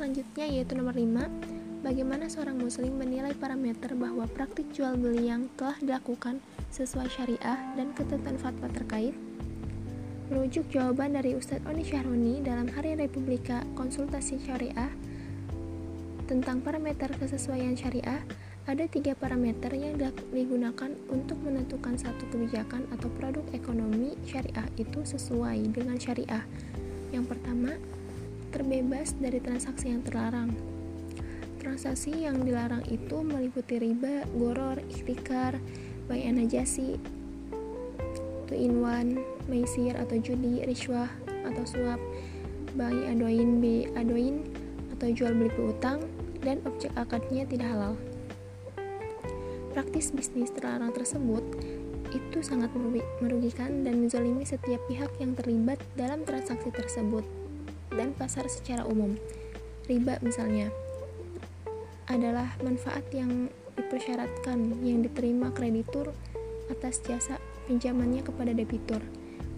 selanjutnya yaitu nomor 5 Bagaimana seorang muslim menilai parameter bahwa praktik jual beli yang telah dilakukan sesuai syariah dan ketentuan fatwa terkait? Merujuk jawaban dari Ustadz Oni Syahroni dalam Hari Republika Konsultasi Syariah tentang parameter kesesuaian syariah, ada tiga parameter yang digunakan untuk menentukan satu kebijakan atau produk ekonomi syariah itu sesuai dengan syariah. Yang pertama, terbebas dari transaksi yang terlarang. Transaksi yang dilarang itu meliputi riba, goror, ikhtikar, bayi najasi, two in one, maisir atau judi, riswah atau suap, bayi adoin, b adoin atau jual beli piutang, dan objek akadnya tidak halal. Praktis bisnis terlarang tersebut itu sangat merugikan dan menzalimi setiap pihak yang terlibat dalam transaksi tersebut dan pasar secara umum. Riba misalnya adalah manfaat yang dipersyaratkan yang diterima kreditur atas jasa pinjamannya kepada debitur.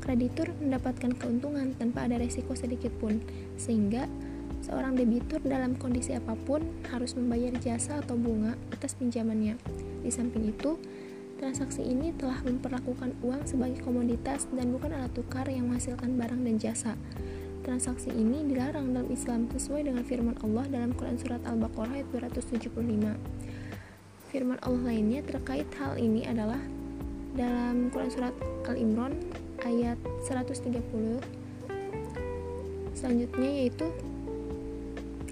Kreditur mendapatkan keuntungan tanpa ada resiko sedikit pun, sehingga seorang debitur dalam kondisi apa pun harus membayar jasa atau bunga atas pinjamannya. Di samping itu, transaksi ini telah memperlakukan uang sebagai komoditas dan bukan alat tukar yang menghasilkan barang dan jasa. Transaksi ini dilarang dalam Islam sesuai dengan firman Allah dalam Quran Surat Al-Baqarah ayat 275. Firman Allah lainnya terkait hal ini adalah dalam Quran Surat Al-Imran ayat 130 selanjutnya yaitu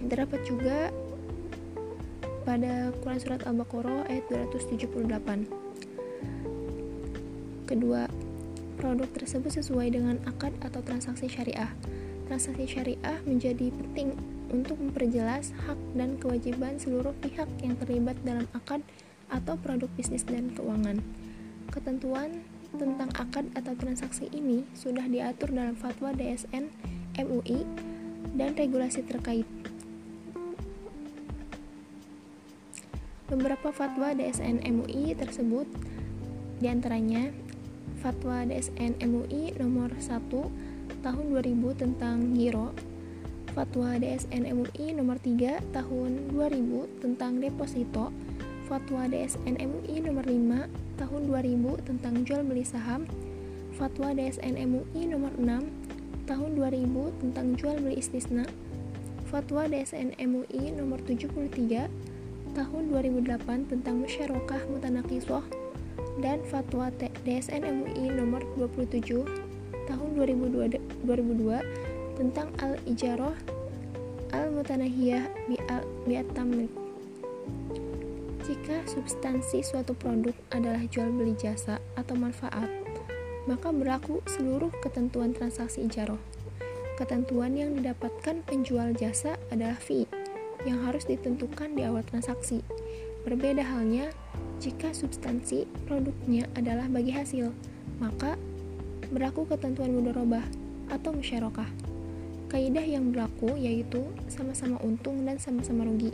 terdapat juga pada Quran Surat Al-Baqarah ayat 278 kedua produk tersebut sesuai dengan akad atau transaksi syariah transaksi syariah menjadi penting untuk memperjelas hak dan kewajiban seluruh pihak yang terlibat dalam akad atau produk bisnis dan keuangan. Ketentuan tentang akad atau transaksi ini sudah diatur dalam fatwa DSN MUI dan regulasi terkait. Beberapa fatwa DSN MUI tersebut di antaranya Fatwa DSN MUI nomor 1 tahun 2000 tentang giro, Fatwa DSN MUI nomor 3 tahun 2000 tentang deposito, Fatwa DSN MUI nomor 5 tahun 2000 tentang jual beli saham, Fatwa DSN MUI nomor 6 tahun 2000 tentang jual beli istisna, Fatwa DSN MUI nomor 73 tahun 2008 tentang musyarakah mutanakiswah dan Fatwa DSN MUI nomor 27 tahun 2002, 2002 tentang al-ijarah al-mutanahiyah bi'at-tamlik. Jika substansi suatu produk adalah jual beli jasa atau manfaat, maka berlaku seluruh ketentuan transaksi ijarah. Ketentuan yang didapatkan penjual jasa adalah fee yang harus ditentukan di awal transaksi. Berbeda halnya jika substansi produknya adalah bagi hasil, maka berlaku ketentuan mudorobah atau musyarakah. Kaidah yang berlaku yaitu sama-sama untung dan sama-sama rugi.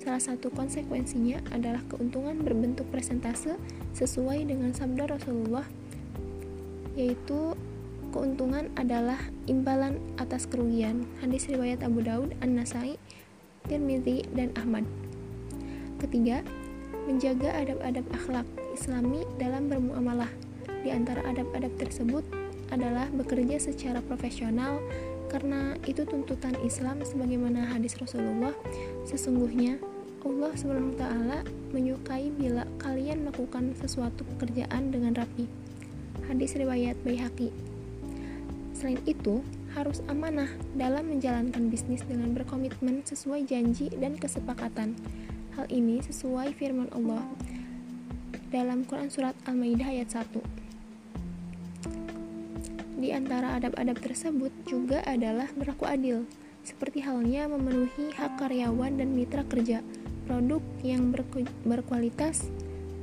Salah satu konsekuensinya adalah keuntungan berbentuk presentase sesuai dengan sabda Rasulullah yaitu keuntungan adalah imbalan atas kerugian. Hadis riwayat Abu Daud, An-Nasai, Tirmidzi dan Ahmad. Ketiga, menjaga adab-adab akhlak Islami dalam bermuamalah di antara adab-adab tersebut adalah bekerja secara profesional karena itu tuntutan Islam sebagaimana hadis Rasulullah. Sesungguhnya Allah SWT menyukai bila kalian melakukan sesuatu pekerjaan dengan rapi. Hadis riwayat Baihaqi. Selain itu harus amanah dalam menjalankan bisnis dengan berkomitmen sesuai janji dan kesepakatan. Hal ini sesuai firman Allah dalam Quran Surat Al-Maidah ayat 1 di antara adab-adab tersebut juga adalah berlaku adil, seperti halnya memenuhi hak karyawan dan mitra kerja, produk yang berkualitas,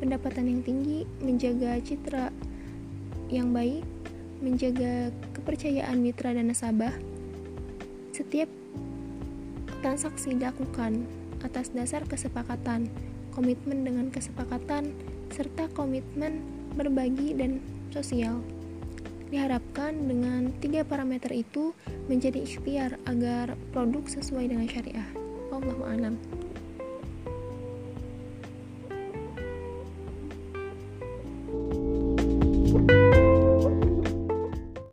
pendapatan yang tinggi, menjaga citra yang baik, menjaga kepercayaan mitra dan nasabah. Setiap transaksi dilakukan atas dasar kesepakatan, komitmen dengan kesepakatan, serta komitmen berbagi dan sosial. Diharapkan dengan tiga parameter itu menjadi ikhtiar agar produk sesuai dengan syariah. Allahu a'lam.